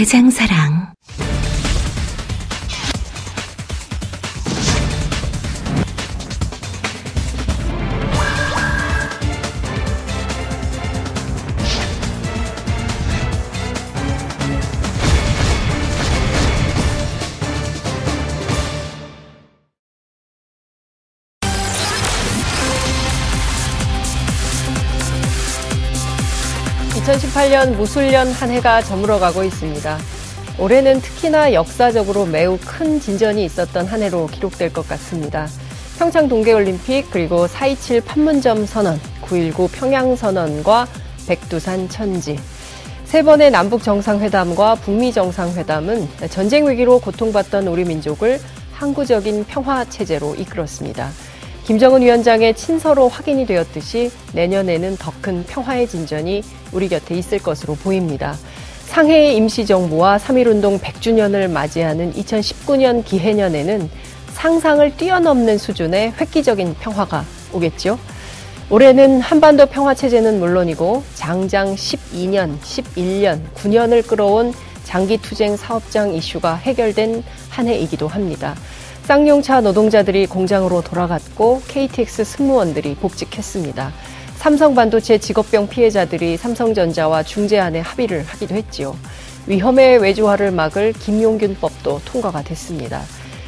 대장사랑. (2018년) 무술년 한 해가 저물어가고 있습니다. 올해는 특히나 역사적으로 매우 큰 진전이 있었던 한 해로 기록될 것 같습니다. 평창 동계올림픽 그리고 4.27 판문점 선언, 9.19 평양 선언과 백두산 천지. 세 번의 남북 정상회담과 북미 정상회담은 전쟁 위기로 고통받던 우리 민족을 항구적인 평화 체제로 이끌었습니다. 김정은 위원장의 친서로 확인이 되었듯이 내년에는 더 큰 평화의 진전이 우리 곁에 있을 것으로 보입니다. 상해의 임시정부와 3.1운동 100주년을 맞이하는 2019년 기해년에는 상상을 뛰어넘는 수준의 획기적인 평화가 오겠죠. 올해는 한반도 평화체제는 물론이고 장장 12년, 11년, 9년을 끌어온 장기투쟁 사업장 이슈가 해결된 한 해이기도 합니다. 쌍용차 노동자들이 공장으로 돌아갔고 KTX 승무원들이 복직했습니다. 삼성 반도체 직업병 피해자들이 삼성전자와 중재안에 합의를 하기도 했지요. 위험의 외주화를 막을 김용균법도 통과가 됐습니다.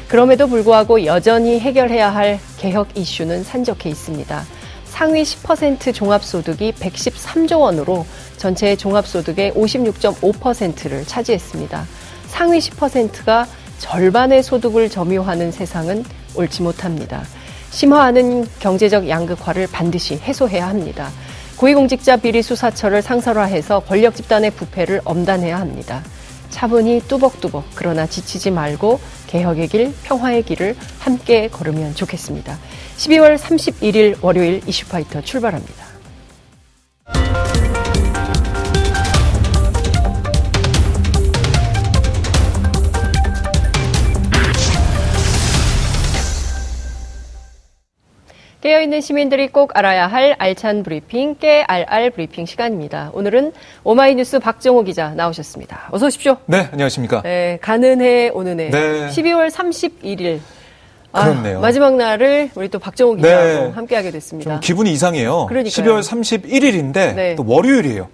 그럼에도 불구하고 여전히 해결해야 할 개혁 이슈는 산적해 있습니다. 상위 10% 종합소득이 113조 원으로 전체 종합소득의 56.5%를 차지했습니다. 상위 10%가 절반의 소득을 점유하는 세상은 옳지 못합니다. 심화하는 경제적 양극화를 반드시 해소해야 합니다. 고위공직자 비리 수사처를 상설화해서 권력 집단의 부패를 엄단해야 합니다. 차분히 뚜벅뚜벅 그러나 지치지 말고 개혁의 길, 평화의 길을 함께 걸으면 좋겠습니다. 12월 31일 월요일 이슈파이터 출발합니다. 깨어있는 시민들이 꼭 알아야 할 알찬 브리핑, 깨알알 브리핑 시간입니다. 오늘은 오마이뉴스 박정호 기자 나오셨습니다. 어서 오십시오. 네, 안녕하십니까. 네, 가는 해, 오는 해. 네. 12월 31일. 그렇네요. 아, 마지막 날을 우리 또 박정호 기자하고 네. 함께하게 됐습니다. 좀 기분이 이상해요. 그러니까요. 12월 31일인데 네. 또 월요일이에요.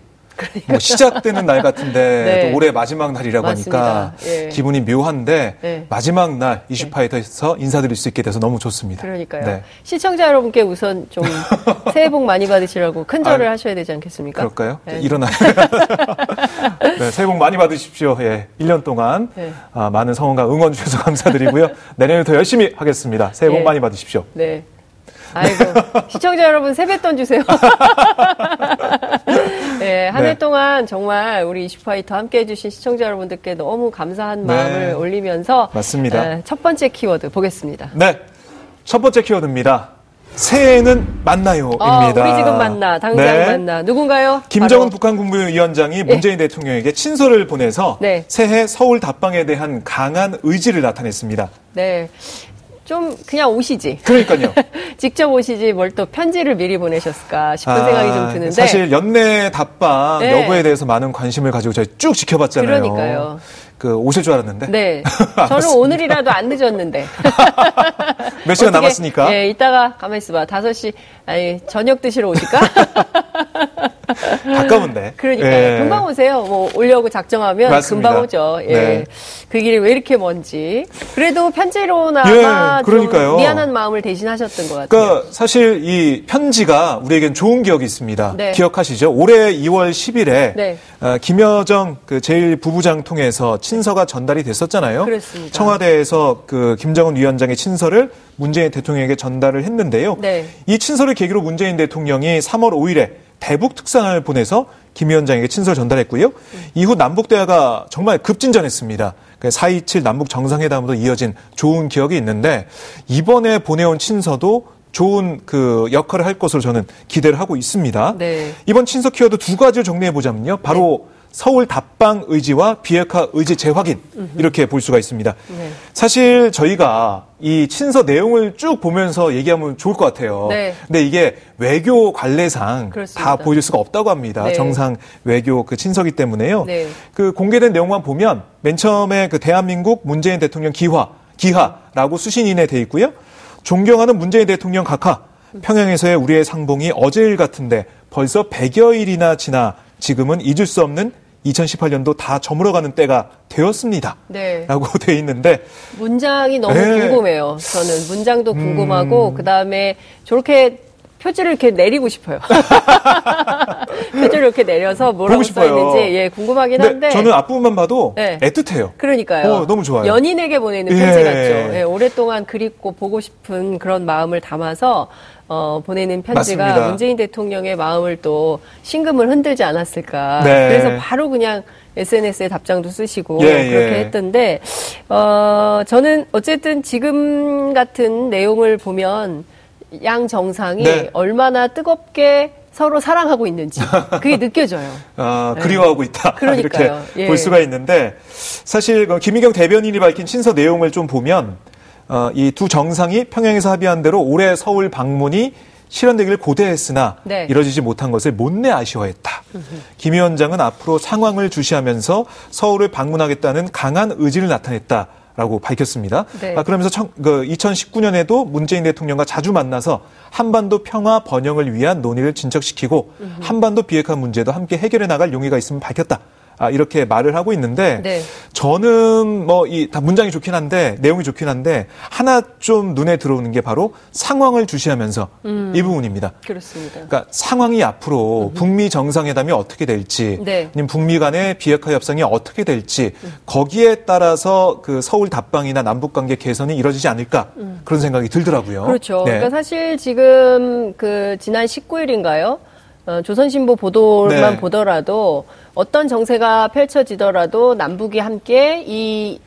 뭐 시작되는 날 같은데 네. 또 올해 마지막 날이라고 하니까 맞습니다. 예. 기분이 묘한데 네. 마지막 날 이슈파이터에서 인사드릴 수 있게 돼서 너무 좋습니다. 그러니까요. 네. 시청자 여러분께 우선 좀 새해 복 많이 받으시라고 큰 절을 아, 하셔야 되지 않겠습니까? 그럴까요? 네. 일어나요. 네, 새해 복 많이 받으십시오. 예, 1년 동안 네. 아, 많은 성원과 응원 주셔서 감사드리고요. 내년에 더 열심히 하겠습니다. 새해 복 예. 많이 받으십시오. 네. 아이고, 시청자 여러분 세뱃돈 주세요. 네, 한해 네. 동안 정말 우리 이슈파이터 함께 해주신 시청자 여러분들께 너무 감사한 네. 마음을 올리면서 맞습니다. 에, 첫 번째 키워드 보겠습니다. 네. 첫 번째 키워드입니다. 새해에는 만나요입니다. 어, 우리 지금 만나, 당장 네. 만나. 누군가요? 김정은 바로 북한 국무위원장이 문재인 대통령에게 친서를 보내서 네. 새해 서울 답방에 대한 강한 의지를 나타냈습니다. 네. 좀 그냥 오시지. 그러니까요. 직접 오시지 뭘 또 편지를 미리 보내셨을까 싶은 생각이 좀 드는데. 아, 사실 연내 답방 네. 여부에 대해서 많은 관심을 가지고 저희 쭉 지켜봤잖아요. 그러니까요. 그 오실 줄 알았는데 네. 저는. 오늘이라도 안 늦었는데. 몇 시간 어떻게, 남았으니까 예, 이따가 가만히 있어봐. 5시, 아니, 저녁 드시러 오실까? 가까운데. 그러니까요. 예. 금방 오세요. 뭐, 오려고 작정하면 맞습니다. 금방 오죠. 예. 네. 그 길이 왜 이렇게 먼지. 그래도 편지로나마 예, 좀 그러니까요. 미안한 마음을 대신하셨던 것 같아요. 그러니까 사실 이 편지가 우리에겐 좋은 기억이 있습니다. 네. 기억하시죠? 올해 2월 10일에 네. 김여정 그 제1부부장 통해서 친서가 전달이 됐었잖아요. 그렇습니다. 청와대에서 그 김정은 위원장의 친서를 문재인 대통령에게 전달을 했는데요. 네. 이 친서를 계기로 문재인 대통령이 3월 5일에 대북 특상을 보내서 김 위원장에게 친서를 전달했고요. 이후 남북 대화가 정말 급진전했습니다. 4.27그 남북 정상회담으로 이어진 좋은 기억이 있는데 이번에 보내온 친서도 좋은 그 역할을 할 것으로 저는 기대를 하고 있습니다. 네. 이번 친서 키워드 두 가지를 정리해 보자면요. 바로 네. 서울 답방 의지와 비핵화 의지 재확인 이렇게 볼 수가 있습니다. 네. 사실 저희가 이 친서 내용을 쭉 보면서 얘기하면 좋을 것 같아요. 네. 근데 이게 외교 관례상 그렇습니다. 다 보여줄 수가 없다고 합니다. 네. 정상 외교 그 친서기 때문에요. 네. 그 공개된 내용만 보면 맨 처음에 그 대한민국 문재인 대통령 기화 기하라고 수신인에 돼 있고요. 존경하는 문재인 대통령 각하 평양에서의 우리의 상봉이 어제일 같은데 벌써 100여 일이나 지나 지금은 잊을 수 없는 2018년도 다 저물어가는 때가 되었습니다. 네. 라고 돼 있는데. 문장이 너무 네. 궁금해요. 저는 문장도 궁금하고, 음. 그 다음에 저렇게 표지를 이렇게 내리고 싶어요. 표지를 이렇게 내려서 뭐라고 써 있는지 예, 궁금하긴 한데 저는 앞부분만 봐도 네. 애틋해요. 그러니까요. 어, 너무 좋아요. 연인에게 보내는 예. 편지 같죠. 예, 오랫동안 그립고 보고 싶은 그런 마음을 담아서 어, 보내는 편지가 맞습니다. 문재인 대통령의 마음을 또 심금을 흔들지 않았을까. 네. 그래서 바로 그냥 SNS에 답장도 쓰시고 예, 그렇게 예. 했던데 어, 저는 어쨌든 지금 같은 내용을 보면 양 정상이 네. 얼마나 뜨겁게 서로 사랑하고 있는지 그게 느껴져요. 아, 그리워하고 있다. 이렇게 예. 볼 수가 있는데 사실 그 김희경 대변인이 밝힌 친서 내용을 좀 보면 어, 이 두 정상이 평양에서 합의한 대로 올해 서울 방문이 실현되기를 고대했으나 네. 이뤄지지 못한 것을 못내 아쉬워했다. 김 위원장은 앞으로 상황을 주시하면서 서울을 방문하겠다는 강한 의지를 나타냈다. 라고 밝혔습니다. 네. 아, 그러면서 청, 그 2019년에도 문재인 대통령과 자주 만나서 한반도 평화 번영을 위한 논의를 진척시키고. 한반도 비핵화 문제도 함께 해결해 나갈 용의가 있음을 밝혔다. 아, 이렇게 말을 하고 있는데 네. 저는 뭐 이 다 문장이 좋긴 한데 내용이 좋긴 한데 하나 좀 눈에 들어오는 게 바로 상황을 주시하면서 음. 이 부분입니다. 그렇습니다. 그러니까 상황이 앞으로 음. 북미 정상회담이 어떻게 될지 네. 아니면 북미 간의 비핵화 협상이 어떻게 될지 음. 거기에 따라서 그 서울 답방이나 남북 관계 개선이 이루어지지 않을까 음. 그런 생각이 들더라고요. 그렇죠. 네. 그러니까 사실 지금 그 지난 19일인가요? 어, 조선신보 보도만 네. 보더라도 어떤 정세가 펼쳐지더라도 남북이 함께 이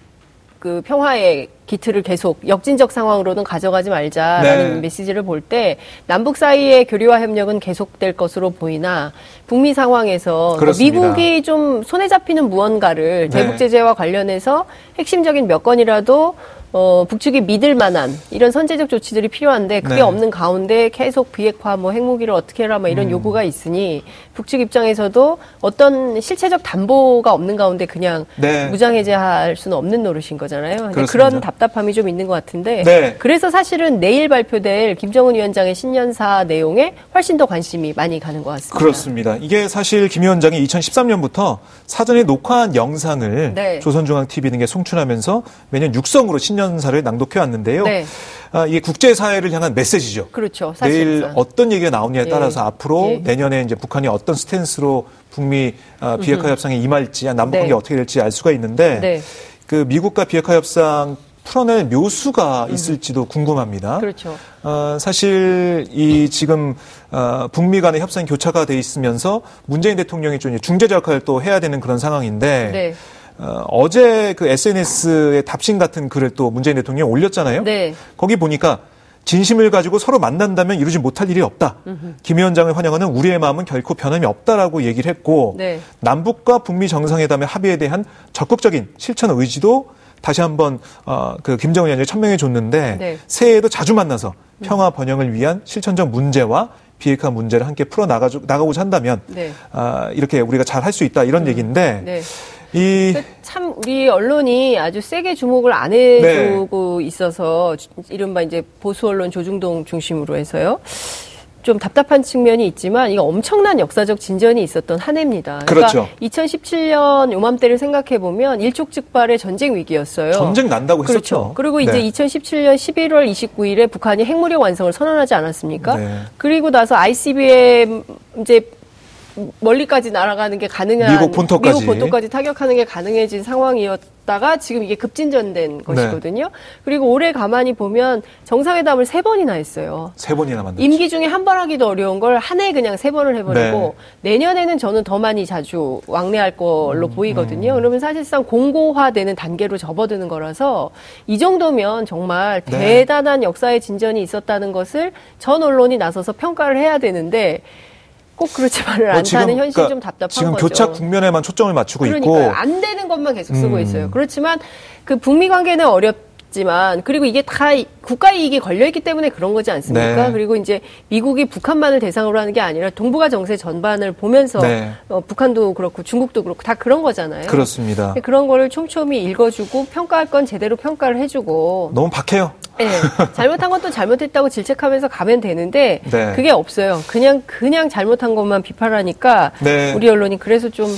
그 평화의 기틀을 계속 역진적 상황으로는 가져가지 말자라는 네. 메시지를 볼 때 남북 사이의 교류와 협력은 계속될 것으로 보이나 북미 상황에서 그렇습니다. 미국이 좀 손에 잡히는 무언가를 네. 대북 제재와 관련해서 핵심적인 몇 건이라도 어, 북측이 믿을 만한 이런 선제적 조치들이 필요한데 그게 네. 없는 가운데 계속 비핵화 뭐 핵무기를 어떻게 해라 뭐 이런 음. 요구가 있으니 북측 입장에서도 어떤 실체적 담보가 없는 가운데 그냥 네. 무장 해제할 수는 없는 노릇인 거잖아요. 그런 답답함이 좀 있는 것 같은데 네. 그래서 사실은 내일 발표될 김정은 위원장의 신년사 내용에 훨씬 더 관심이 많이 가는 것 같습니다. 그렇습니다. 이게 사실 김 위원장이 2013년부터 사전에 녹화한 영상을 네. 조선중앙TV 등에 송출하면서 매년 육성으로 신년 신년사를 낭독해 왔는데요. 네. 아, 이게 국제사회를 향한 메시지죠. 그렇죠. 사실상. 내일 어떤 얘기가 나오냐에 예. 따라서 예. 앞으로 예. 내년에 이제 북한이 어떤 스탠스로 북미 아, 비핵화 협상에 임할지, 남북관계 네. 어떻게 될지 알 수가 있는데 네. 그 미국과 비핵화 협상 풀어낼 묘수가 음. 있을지도 궁금합니다. 그렇죠. 어, 사실 이 지금 어, 북미 간의 협상 교차가 돼 있으면서 문재인 대통령이 좀 중재자 역할을 또 해야 되는 그런 상황인데 네. 어, 제그 SNS에 답신 같은 글을 또 문재인 대통령이 올렸잖아요. 네. 거기 보니까 진심을 가지고 서로 만난다면 이루지 못할 일이 없다. 음흠. 김 위원장을 환영하는 우리의 마음은 결코 변함이 없다라고 얘기를 했고 네. 남북과 북미 정상회담의 합의에 대한 적극적인 실천 의지도 다시 한번 어, 그 김정은 위원장이 천명해 줬는데 네. 새해에도 자주 만나서 평화 번영을 위한 실천적 문제와 비핵화 문제를 함께 풀어 나가 나가고자 한다면 네. 아, 이렇게 우리가 잘 할 수 있다 이런 음. 얘기인데 네. 이 참 우리 언론이 아주 세게 주목을 안 해주고 네. 있어서 이른바 이제 보수 언론 조중동 중심으로 해서요. 좀 답답한 측면이 있지만 이거 엄청난 역사적 진전이 있었던 한 해입니다. 그러니까 그렇죠. 2017년 요맘때를 생각해 보면 일촉즉발의 전쟁 위기였어요. 전쟁 난다고 그렇죠. 했었죠. 그리고 이제 네. 2017년 11월 29일에 북한이 핵무력 완성을 선언하지 않았습니까? 네. 그리고 나서 ICBM 이제 멀리까지 날아가는 게 가능한 미국 본토까지. 미국 본토까지 타격하는 게 가능해진 상황이었다가 지금 이게 급진전된 것이거든요. 그리고 올해 가만히 보면 정상회담을 세 번이나 했어요. 세 번이나 만들었죠. 임기 중에 한 번 하기도 어려운 걸 한 해 그냥 세 번을 해버리고 네. 내년에는 저는 더 많이 자주 왕래할 걸로 음, 보이거든요. 그러면 사실상 공고화되는 단계로 접어드는 거라서 이 정도면 정말 네. 대단한 역사의 진전이 있었다는 것을 전 언론이 나서서 평가를 해야 되는데 꼭 그렇지만은 뭐 않다는 현실이 그러니까 좀 답답한 지금 거죠. 교착 국면에만 초점을 맞추고 그러니까요. 있고 안 되는 것만 계속 쓰고 음. 있어요. 그렇지만 그 북미 관계는 어렵지만 그리고 이게 다 이- 국가 이익이 걸려 있기 때문에 그런 거지 않습니까? 네. 그리고 이제 미국이 북한만을 대상으로 하는 게 아니라 동북아 정세 전반을 보면서 네. 어, 북한도 그렇고 중국도 그렇고 다 그런 거잖아요. 그렇습니다. 그런 거를 촘촘히 읽어주고 평가할 건 제대로 평가를 해주고 너무 박해요. 예, 잘못한 건또 잘못했다고 질책하면서 가면 되는데 네. 그게 없어요. 그냥 그냥 잘못한 것만 비판하니까 네. 우리 언론이 그래서 좀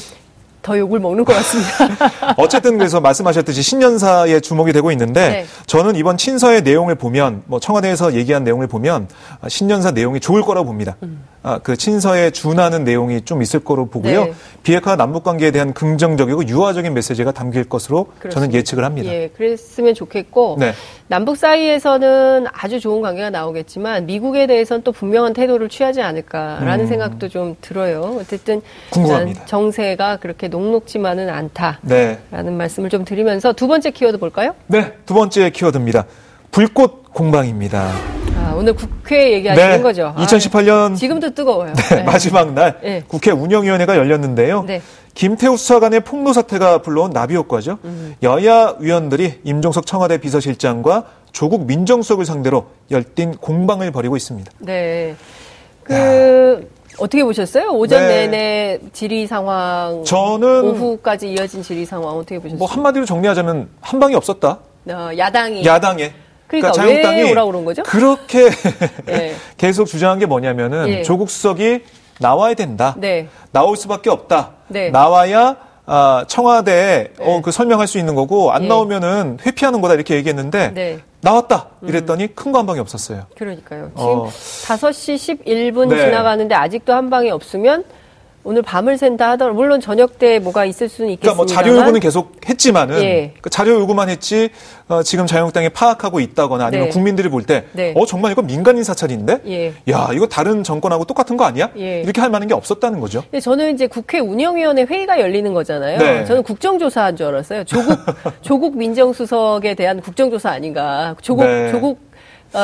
더 욕을 먹는 것 같습니다. 어쨌든 그래서 말씀하셨듯이 신년사에 주목이 되고 있는데 네. 저는 이번 친서의 내용을 보면 뭐 청와대에서 얘기한 내용을 보면 아, 신년사 내용이 좋을 거라고 봅니다. 아, 그 친서에 준하는 내용이 좀 있을 거로 보고요. 음. 네. 비핵화 남북 관계에 대한 긍정적이고 유화적인 메시지가 담길 것으로 저는 그렇습니다. 예측을 합니다. 예, 그랬으면 좋겠고 네. 남북 사이에서는 아주 좋은 관계가 나오겠지만 미국에 대해서는 또 분명한 태도를 취하지 않을까라는 생각도 좀 들어요. 어쨌든 음. 궁금합니다. 정세가 그렇게 녹록지만은 않다라는 네. 말씀을 좀 드리면서 두 번째 키워드 볼까요? 네. 두 번째 키워드입니다. 불꽃 공방입니다. 아, 오늘 국회 얘기하시는 네. 거죠? 아, 2018년 지금도 뜨거워요. 네, 마지막 날 네. 국회 운영위원회가 열렸는데요. 네. 김태우 수사관의 폭로 사태가 불러온 나비 효과죠. 음. 여야 위원들이 임종석 청와대 비서실장과 조국 민정수석을 상대로 열띤 공방을 벌이고 있습니다. 네. 그 어떻게 보셨어요? 오전 네. 내내 질의 상황, 저는 오후까지 이어진 질의 상황 어떻게 보셨어요? 뭐 한마디로 정리하자면 한 방이 없었다. 어, 야당이 야당에. 그러니까 왜 오라고 그런 거죠? 그렇게 예. 계속 주장한 게 뭐냐면은 예. 조국 수석이 나와야 된다. 네. 나올 수밖에 없다. 네. 나와야 아, 청와대에 어, 네. 그 설명할 수 있는 거고 안 예. 나오면은 회피하는 거다 이렇게 얘기했는데 네. 나왔다 이랬더니 큰거 한 방이 없었어요. 그러니까요. 지금 어. 5시 11분 네. 지나가는데 아직도 한 방이 없으면 오늘 밤을 샌다 하더라도 물론 저녁 때 뭐가 있을 수는 그러니까 있겠습니다만 뭐 자료 요구는 계속 했지만은 예. 그 자료 요구만 했지 어, 지금 자유한국당이 파악하고 있다거나 아니면 네. 국민들이 볼때 네. 어 정말 이거 민간인 사찰인데 예. 야 이거 다른 정권하고 똑같은 거 아니야? 예. 이렇게 할 만한 게 없었다는 거죠. 근데 저는 이제 국회 운영위원회 회의가 열리는 거잖아요. 네. 저는 국정조사한 줄 알았어요. 조국 조국 민정수석에 대한 국정조사 아닌가. 조국 네. 조국 어,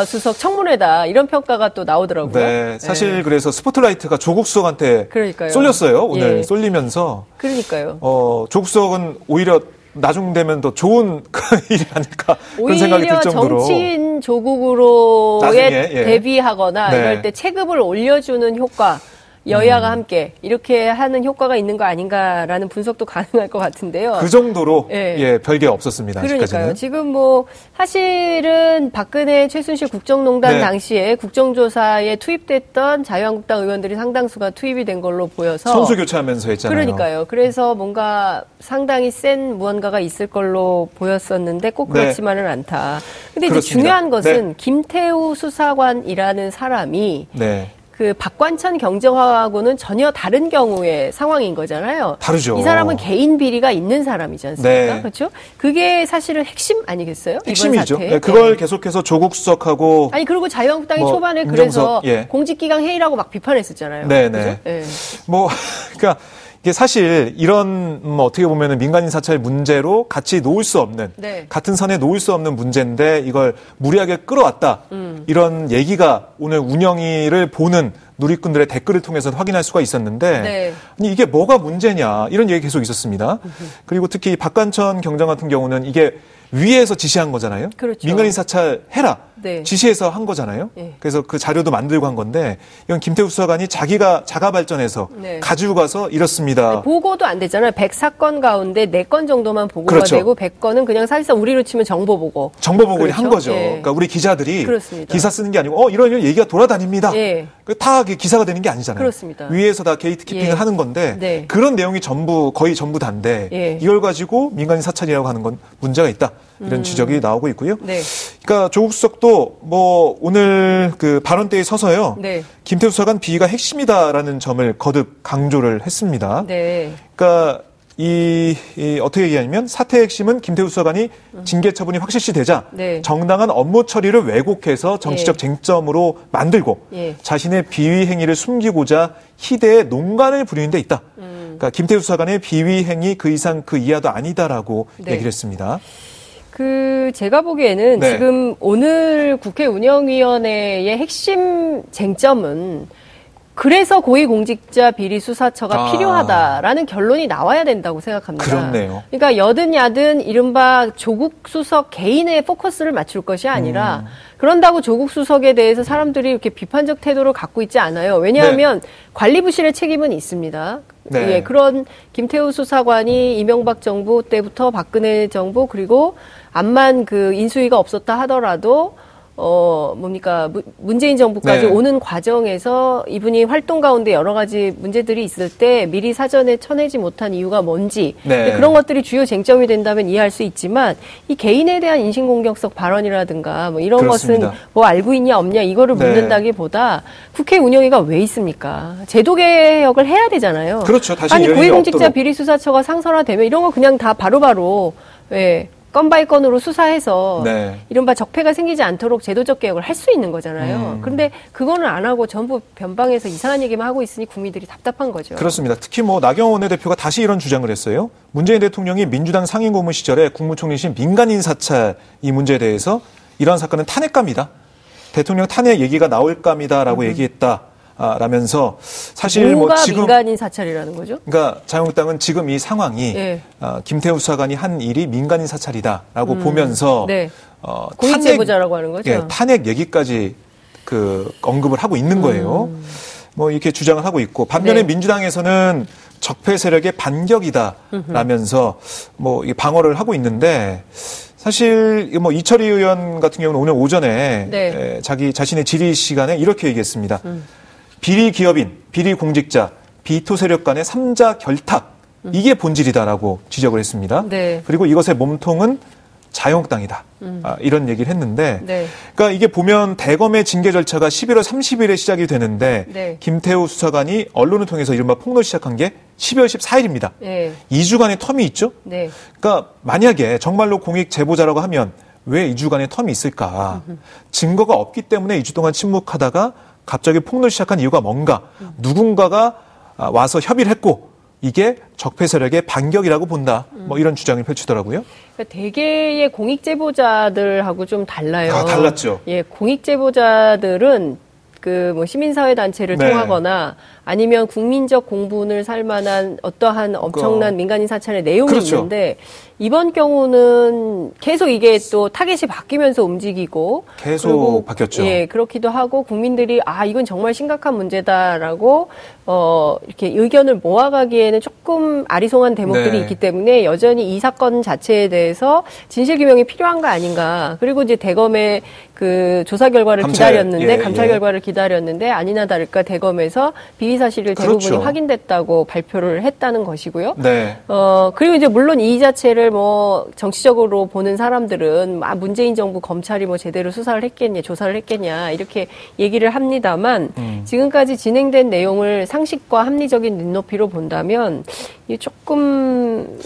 수석 청문회다 이런 평가가 또 나오더라고요. 네, 사실 그래서 스포트라이트가 조국 수석한테 그러니까요. 쏠렸어요. 오늘 예. 쏠리면서 그러니까요. 어, 조국 수석은 오히려 나중 되면 더 좋은 그 일이 아닐까 그런 생각이 오히려 들 정도로 정치인 조국으로의 나중에, 예. 대비하거나 네. 이럴 때 체급을 올려주는 효과 여야가 함께 이렇게 하는 효과가 있는 거 아닌가라는 분석도 가능할 것 같은데요. 그 정도로 예. 예, 별게 없었습니다. 그러니까요. 아직까지는. 지금 뭐 사실은 박근혜 최순실 국정농단 네. 당시에 국정조사에 투입됐던 자유한국당 의원들이 상당수가 투입이 된 걸로 보여서 선수 교체하면서 했잖아요. 그러니까요. 그래서 뭔가 상당히 센 무언가가 있을 걸로 보였었는데 꼭 네. 그렇지만은 않다. 근데 이제 그렇습니다. 중요한 것은 네. 김태우 수사관이라는 사람이 네. 그 박관천 경정하고는 전혀 다른 경우의 상황인 거잖아요. 다르죠. 이 사람은 개인 비리가 있는 사람이지 않습니까? 네. 그렇죠? 그게 사실은 핵심 아니겠어요? 핵심이죠. 네, 그걸 네. 계속해서 조국 수석하고 아니 그리고 자유한국당이 뭐, 초반에 그래서 예. 공직기강 회의라고 막 비판했었잖아요. 네, 그죠? 네. 예. 뭐 그러니까 이게 사실 이런 음, 어떻게 보면은 민간인 사찰 문제로 같이 놓을 수 없는 네. 같은 선에 놓을 수 없는 문제인데 이걸 무리하게 끌어왔다 음. 이런 얘기가 오늘 운영위를 보는 누리꾼들의 댓글을 통해서 확인할 수가 있었는데 네. 아니 이게 뭐가 문제냐 이런 얘기 계속 있었습니다. 그리고 특히 박관천 경정 같은 경우는 이게 위에서 지시한 거잖아요. 그렇죠. 민간인 사찰 해라. 네. 지시해서 한 거잖아요. 예. 그래서 그 자료도 만들고 한 건데 이건 김태우 수사관이 자기가 자가 발전해서 네. 가지고 가서 이렇습니다. 보고도 안 되잖아요. 104건 가운데 4건 정도만 보고가 그렇죠. 되고 100건은 그냥 사실상 우리로 치면 정보 보고. 정보 보고를 그렇죠. 한 거죠. 예. 그러니까 우리 기자들이 그렇습니다. 기사 쓰는 게 아니고 어 이런 이런 얘기가 돌아다닙니다. 예. 그다 이게 기사가 되는 게 아니잖아요. 그렇습니다. 위에서 다 게이트 키핑을 예. 하는 건데 네. 그런 내용이 전부 거의 전부 단데 예. 이걸 가지고 민간인 사찰이라고 하는 건 문제가 있다. 이런 지적이 나오고 있고요. 음. 네. 그러니까 조국 수석도 뭐 오늘 그 발언 때에 서서요. 네. 김태우 수석은 비위가 핵심이다라는 점을 거듭 강조를 했습니다. 네. 그러니까 이, 이 어떻게 얘기하냐면 사태의 핵심은 김태우 수사관이 징계 처분이 확실시 되자 네. 정당한 업무 처리를 왜곡해서 정치적 예. 쟁점으로 만들고 예. 자신의 비위 행위를 숨기고자 희대의 농간을 부리는 데 있다. 음. 그러니까 김태우 수사관의 비위 행위 그 이상 그 이하도 아니다라고 네. 얘기를 했습니다. 그 제가 보기에는 네. 지금 오늘 국회 운영위원회의 핵심 쟁점은 그래서 고위공직자 비리 수사처가 아. 필요하다라는 결론이 나와야 된다고 생각합니다. 그렇네요. 그러니까 여든 야든 이른바 조국 수석 개인의 포커스를 맞출 것이 아니라 음. 그런다고 조국 수석에 대해서 사람들이 이렇게 비판적 태도를 갖고 있지 않아요. 왜냐하면 관리 부실의 책임은 있습니다. 네. 예, 그런 김태우 수사관이 이명박 정부 때부터 박근혜 정부 그리고 암만 그 인수위가 없었다 하더라도 어 뭡니까 무- 문재인 정부까지 네. 오는 과정에서 이분이 활동 가운데 여러 가지 문제들이 있을 때 미리 사전에 쳐내지 못한 이유가 뭔지 네. 그런 것들이 주요 쟁점이 된다면 이해할 수 있지만 이 개인에 대한 인신공격성 발언이라든가 뭐 이런 그렇습니다. 것은 뭐 알고 있냐 없냐 이거를 네. 묻는다기보다 국회 운영위가 왜 있습니까? 제도 개혁을 해야 되잖아요. 그렇죠. 다시 아니 고위공직자. 비리 수사처가 상설화되면 이런 거 그냥 다 바로바로 예, 건 by 건으로 수사해서 네. 이른바 적폐가 생기지 않도록 제도적 개혁을 할 수 있는 거잖아요. 음. 그런데 그거는 안 하고 전부 변방에서 이상한 얘기만 하고 있으니 국민들이 답답한 거죠. 그렇습니다. 특히 뭐 나경원 원내대표가 다시 이런 주장을 했어요. 문재인 대통령이 민주당 상임고문 시절에 국무총리실 민간인 사찰 이 문제에 대해서 이런 사건은 탄핵감이다. 대통령 탄핵 얘기가 나올 감이다라고 얘기했다. 아, 라면서 사실 음. 뭐 지금 민간인 사찰이라는 거죠? 그러니까 자유한국당은 지금 이 상황이 예. 아, 김태우 수사관이 한 일이 민간인 사찰이다라고 보면서 네. 어, 고위 제보자라고 하는 거죠? 예, 탄핵 얘기까지 그 언급을 하고 있는 거예요. 뭐 이렇게 주장을 하고 있고 반면에 음. 네. 민주당에서는 적폐 세력의 반격이다 라면서 뭐이 방어를 하고 있는데 사실 뭐 이철희 의원 같은 경우는 오늘 오전에 네. 에, 자기 자신의 질의 시간에 이렇게 얘기했습니다. 음. 비리 기업인, 비리 공직자, 비토 세력 간의 삼자 결탁 이게 본질이다라고 지적을 했습니다. 음. 네. 그리고 이것의 몸통은 자유한국당이다. 아, 이런 얘기를 했는데, 음. 네. 그러니까 이게 보면 대검의 징계 절차가 11월 30일에 시작이 되는데 네. 김태우 수사관이 언론을 통해서 이른바 폭로 시작한 게 12월 14일입니다. 네. 2주간의 텀이 있죠. 네. 그러니까 만약에 정말로 공익 제보자라고 하면 왜 2주간의 텀이 있을까? 증거가 없기 때문에 2주 동안 침묵하다가 갑자기 폭로를 시작한 이유가 뭔가? 누군가가 아, 와서 협의를 했고 이게 적폐 세력의 반격이라고 본다. 뭐 이런 주장을 펼치더라고요. 그러니까 대개의 공익 제보자들하고 좀 달라요. 아, 달랐죠. 예, 공익 제보자들은 그 뭐 시민사회 단체를 네. 통하거나 아니면 국민적 공분을 살 만한 어떠한 엄청난 그- 민간인 사찰의 내용이 그렇죠. 있는데 이번 경우는 계속 이게 또 타겟이 바뀌면서 움직이고 계속 바뀌었죠. 예, 그렇기도 하고 국민들이 아 이건 정말 심각한 문제다라고 어 이렇게 의견을 모아가기에는 조금 아리송한 대목들이 네. 있기 때문에 여전히 이 사건 자체에 대해서 진실 규명이 필요한 거 아닌가. 그리고 이제 대검의 그 조사 결과를 감찰, 기다렸는데 예, 감찰 예. 결과를 기다렸는데 아니나 다를까 대검에서 비리 사실을 대부분이 그렇죠. 확인됐다고 발표를 했다는 것이고요. 네. 어, 그리고 이제 물론 이 자체를 뭐 정치적으로 보는 사람들은 아, 문재인 정부 검찰이 뭐 제대로 수사를 했겠냐, 조사를 했겠냐, 이렇게 얘기를 합니다만 음. 지금까지 진행된 내용을 상식과 합리적인 눈높이로 본다면 이게 조금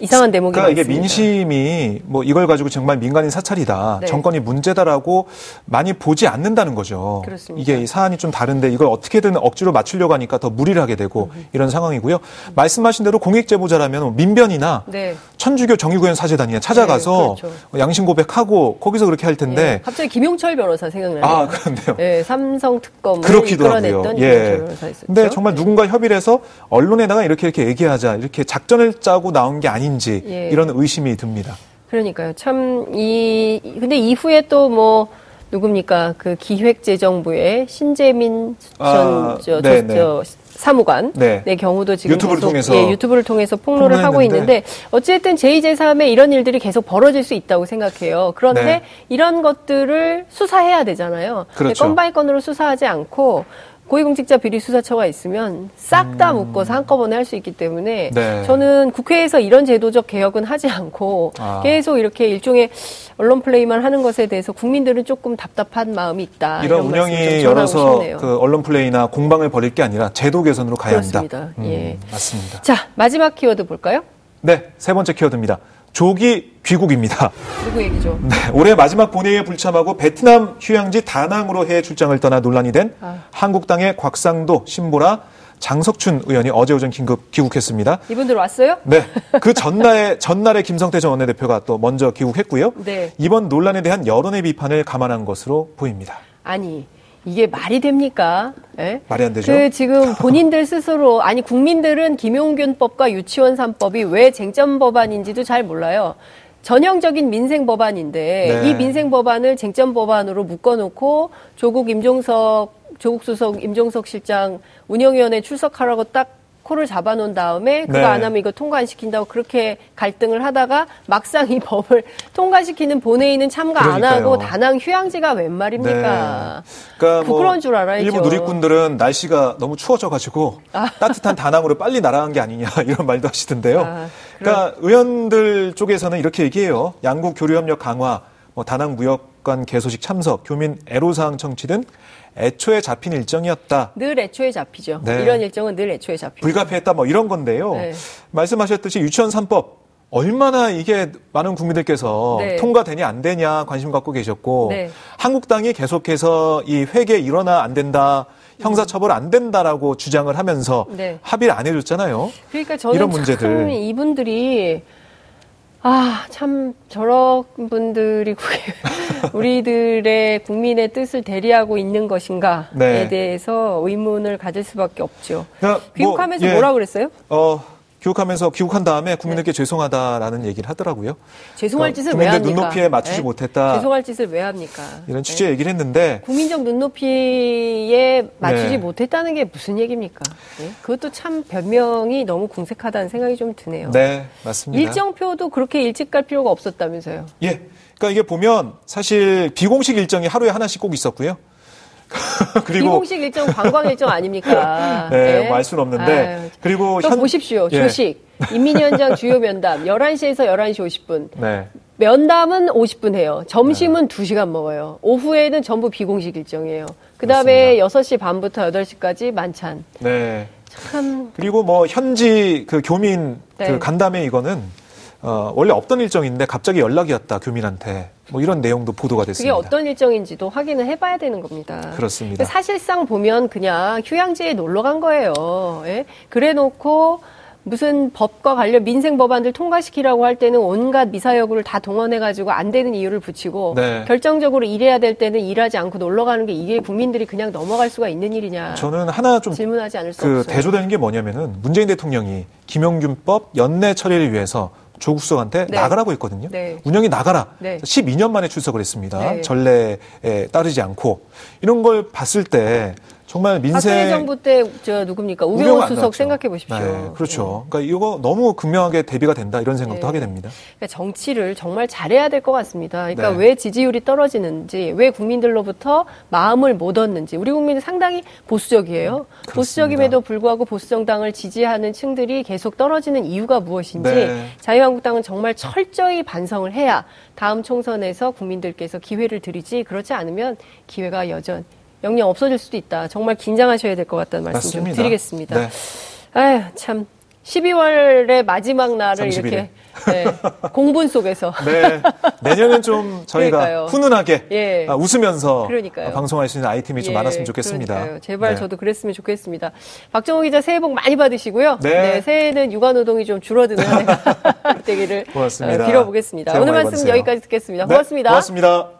이상한 대목이 그러니까 이게. 민심이 뭐 이걸 가지고 정말 민간인 사찰이다, 네. 정권이 문제다라고 많이 보지 않는다는 거죠. 그렇습니다. 이게 이 사안이 좀 다른데 이걸 어떻게든 억지로 맞추려고 하니까 더 무리를 하게 되고 이런 상황이고요. 말씀하신 대로 공익 제보자라면 민변이나 네. 천주교 정의구현 사제단이나 찾아가서 네, 그렇죠. 양심 고백하고 거기서 그렇게 할 예, 텐데 갑자기 김용철 변호사 생각나네요. 아 그런데요. 예, 삼성 특검을 그렇기도 하고요. 예. 변호사. 근데 정말 누군가 협의를 해서 언론에다가 이렇게 이렇게 얘기하자 이렇게 작전을 짜고 나온 게 아닌지 예. 이런 의심이 듭니다. 그러니까요. 참, 이, 근데 이후에 또 뭐, 누굽니까. 그 기획재정부의 신재민 전, 아, 저, 네, 저, 저 사무관. 네. 의 경우도 지금 유튜브를 계속, 통해서 예, 유튜브를 통해서 폭로를 하고 폭로했는데. 있는데, 어쨌든 제2, 제3의 이런 일들이 계속 벌어질 수 있다고 생각해요. 그런데 네. 이런 것들을 수사해야 되잖아요. 그렇죠. 건바이 건으로 수사하지 않고, 고위공직자 비리수사처가 있으면 싹 다 묶어서 한꺼번에 할 수 있기 때문에 네. 저는 국회에서 이런 제도적 개혁은 하지 않고 아. 계속 이렇게 일종의 언론 플레이만 하는 것에 대해서 국민들은 조금 답답한 마음이 있다. 이런 좀 운영이 열어서. 그 언론 플레이나 공방을 벌일 게 아니라 제도 개선으로 가야 그렇습니다. 한다. 음, 예. 맞습니다. 자 마지막 키워드 볼까요? 네, 세 번째 키워드입니다. 조기 귀국입니다. 누구 얘기죠? 네, 올해 마지막 본회의에 불참하고 베트남 휴양지 다낭으로 해외 출장을 떠나 논란이 된 아. 한국당의 곽상도, 신보라, 장석춘 의원이 어제 오전 긴급 귀국했습니다. 이분들 왔어요? 네, 그 전날에 전날에 김성태 전 원내대표가 또 먼저 귀국했고요. 네. 이번 논란에 대한 여론의 비판을 감안한 것으로 보입니다. 아니 이게 말이 됩니까? 예? 말이 안 되죠? 그 지금 본인들 스스로 아니 국민들은 김용균법과 유치원 3법이 왜 쟁점 법안인지도 잘 몰라요. 전형적인 민생 법안인데 네. 이 민생 법안을 쟁점 법안으로 묶어놓고 조국 임종석 조국 수석 임종석 실장 운영위원회 출석하라고 딱 코를 잡아놓은 다음에 그거 네. 안 하면 이거 통과 안 시킨다고 그렇게 갈등을 하다가 막상 이 법을 통과시키는 본회의는 참가 안 하고 그러니까요. 다낭 휴양지가 웬 말입니까? 그러니까 부끄러운 줄 알아야죠. 일부 누리꾼들은 날씨가 너무 추워져가지고 따뜻한 다낭으로 빨리 날아간 게 아니냐 이런 말도 하시던데요. 아, 그러니까 의원들 쪽에서는 이렇게 얘기해요. 양국 교류협력 강화, 뭐 다낭 무역관 개소식 참석, 교민 애로사항 청취 등 애초에 잡힌 일정이었다. 늘 애초에 잡히죠. 네. 이런 일정은 늘 애초에 잡히죠. 불가피했다 뭐 이런 건데요. 네. 말씀하셨듯이 유치원 3법 얼마나 이게 많은 국민들께서 네. 통과되냐 안 되냐 관심 갖고 계셨고 네. 한국당이 계속해서 이 회계 일어나 안 된다 형사처벌 안 된다라고 주장을 하면서 네. 합의를 안 해줬잖아요. 그러니까 저는 이런 참 문제들. 이분들이 아, 참 저런 분들이 우리들의 국민의 뜻을 대리하고 있는 것인가에 네. 대해서 의문을 가질 수밖에 없죠. 그러니까 뭐, 귀국하면서 예, 뭐라 그랬어요? 어, 귀국하면서 귀국한 다음에 국민들께 죄송하다라는 얘기를 하더라고요. 죄송할 그 짓을 왜 합니까? 눈높이에 맞추지 예? 못했다. 죄송할 짓을 왜 합니까? 이런 예? 취지의 얘기를 했는데 국민적 눈높이에 맞추지 네. 못했다는 게 무슨 얘기입니까? 예? 그것도 참 변명이 너무 궁색하다는 생각이 좀 드네요. 네 맞습니다. 일정표도 그렇게 일찍 갈 필요가 없었다면서요. 예. 그러니까 이게 보면 사실 비공식 일정이 하루에 하나씩 꼭 있었고요. 그리고 비공식 일정 관광 일정 아닙니까? 네, 예? 뭐알 수는 없는데 아유, 그리고 또 현- 보십시오. 예. 조식. 인민위원장 주요 면담 11시에서 11시 50분. 네. 면담은 50분 해요. 점심은 2시간 먹어요. 오후에는 전부 비공식 일정이에요. 그다음에 6시 반부터 8시까지 만찬. 네. 참 그리고 뭐 현지 그 교민 네. 그 간담회 이거는 어, 원래 없던 일정인데 갑자기 연락이 왔다 교민한테 뭐 이런 내용도 보도가 그게 됐습니다. 어떤 일정인지도 확인을 해봐야 되는 겁니다. 그렇습니다. 사실상 보면 그냥 휴양지에 놀러 간 거예요. 예? 그래놓고 무슨 법과 관련 민생 법안들 통과시키라고 할 때는 온갖 미사여구를 다 동원해가지고 안 되는 이유를 붙이고 네. 결정적으로 일해야 될 때는 일하지 않고 놀러 가는 게 이게 국민들이 그냥 넘어갈 수가 있는 일이냐 저는 하나 좀 질문하지 않을 수 그 없어요. 대조되는 게 뭐냐면은 문재인 대통령이 김영균법 연내 처리를 위해서 조국 수석한테 네. 나가라고 했거든요. 네. 운영이 나가라. 네. 12년 만에 출석을 했습니다. 네. 전례에 따르지 않고 이런 걸 봤을 때 정말 민생 박근혜 정부 때 저 누굽니까 우병우 수석. 생각해 보십시오. 네, 그렇죠. 그러니까 이거 너무 극명하게 대비가 된다 이런 생각도 네. 하게 됩니다. 그러니까 정치를 정말 잘해야 될 것 같습니다. 그러니까 네. 왜 지지율이 떨어지는지, 왜 국민들로부터 마음을 못 얻는지, 우리 국민이 상당히 보수적이에요. 보수적임에도 불구하고 보수 정당을 지지하는 층들이 계속 떨어지는 이유가 무엇인지 네. 자유한국당은 정말 철저히 반성을 해야 다음 총선에서 국민들께서 기회를 드리지 그렇지 않으면 기회가 여전 영영 없어질 수도 있다. 정말 긴장하셔야 될 것 같다는 말씀 좀 맞습니다. 드리겠습니다. 네. 아휴 참 12월의 마지막 날을 30일 에. 이렇게 네, 공분 속에서 네. 내년엔 좀 저희가 그러니까요. 훈훈하게 예. 아, 웃으면서 그러니까요. 아, 방송할 수 있는 아이템이 좀 예, 많았으면 좋겠습니다. 그러니까요. 제발 네. 저도 그랬으면 좋겠습니다. 박정호 기자 새해 복 많이 받으시고요. 네. 새해는 육아 노동이 좀 줄어드는 한 해가 되기를 고맙습니다. 어, 빌어보겠습니다. 오늘 말씀 받으세요. 여기까지 듣겠습니다. 네, 고맙습니다. 고맙습니다.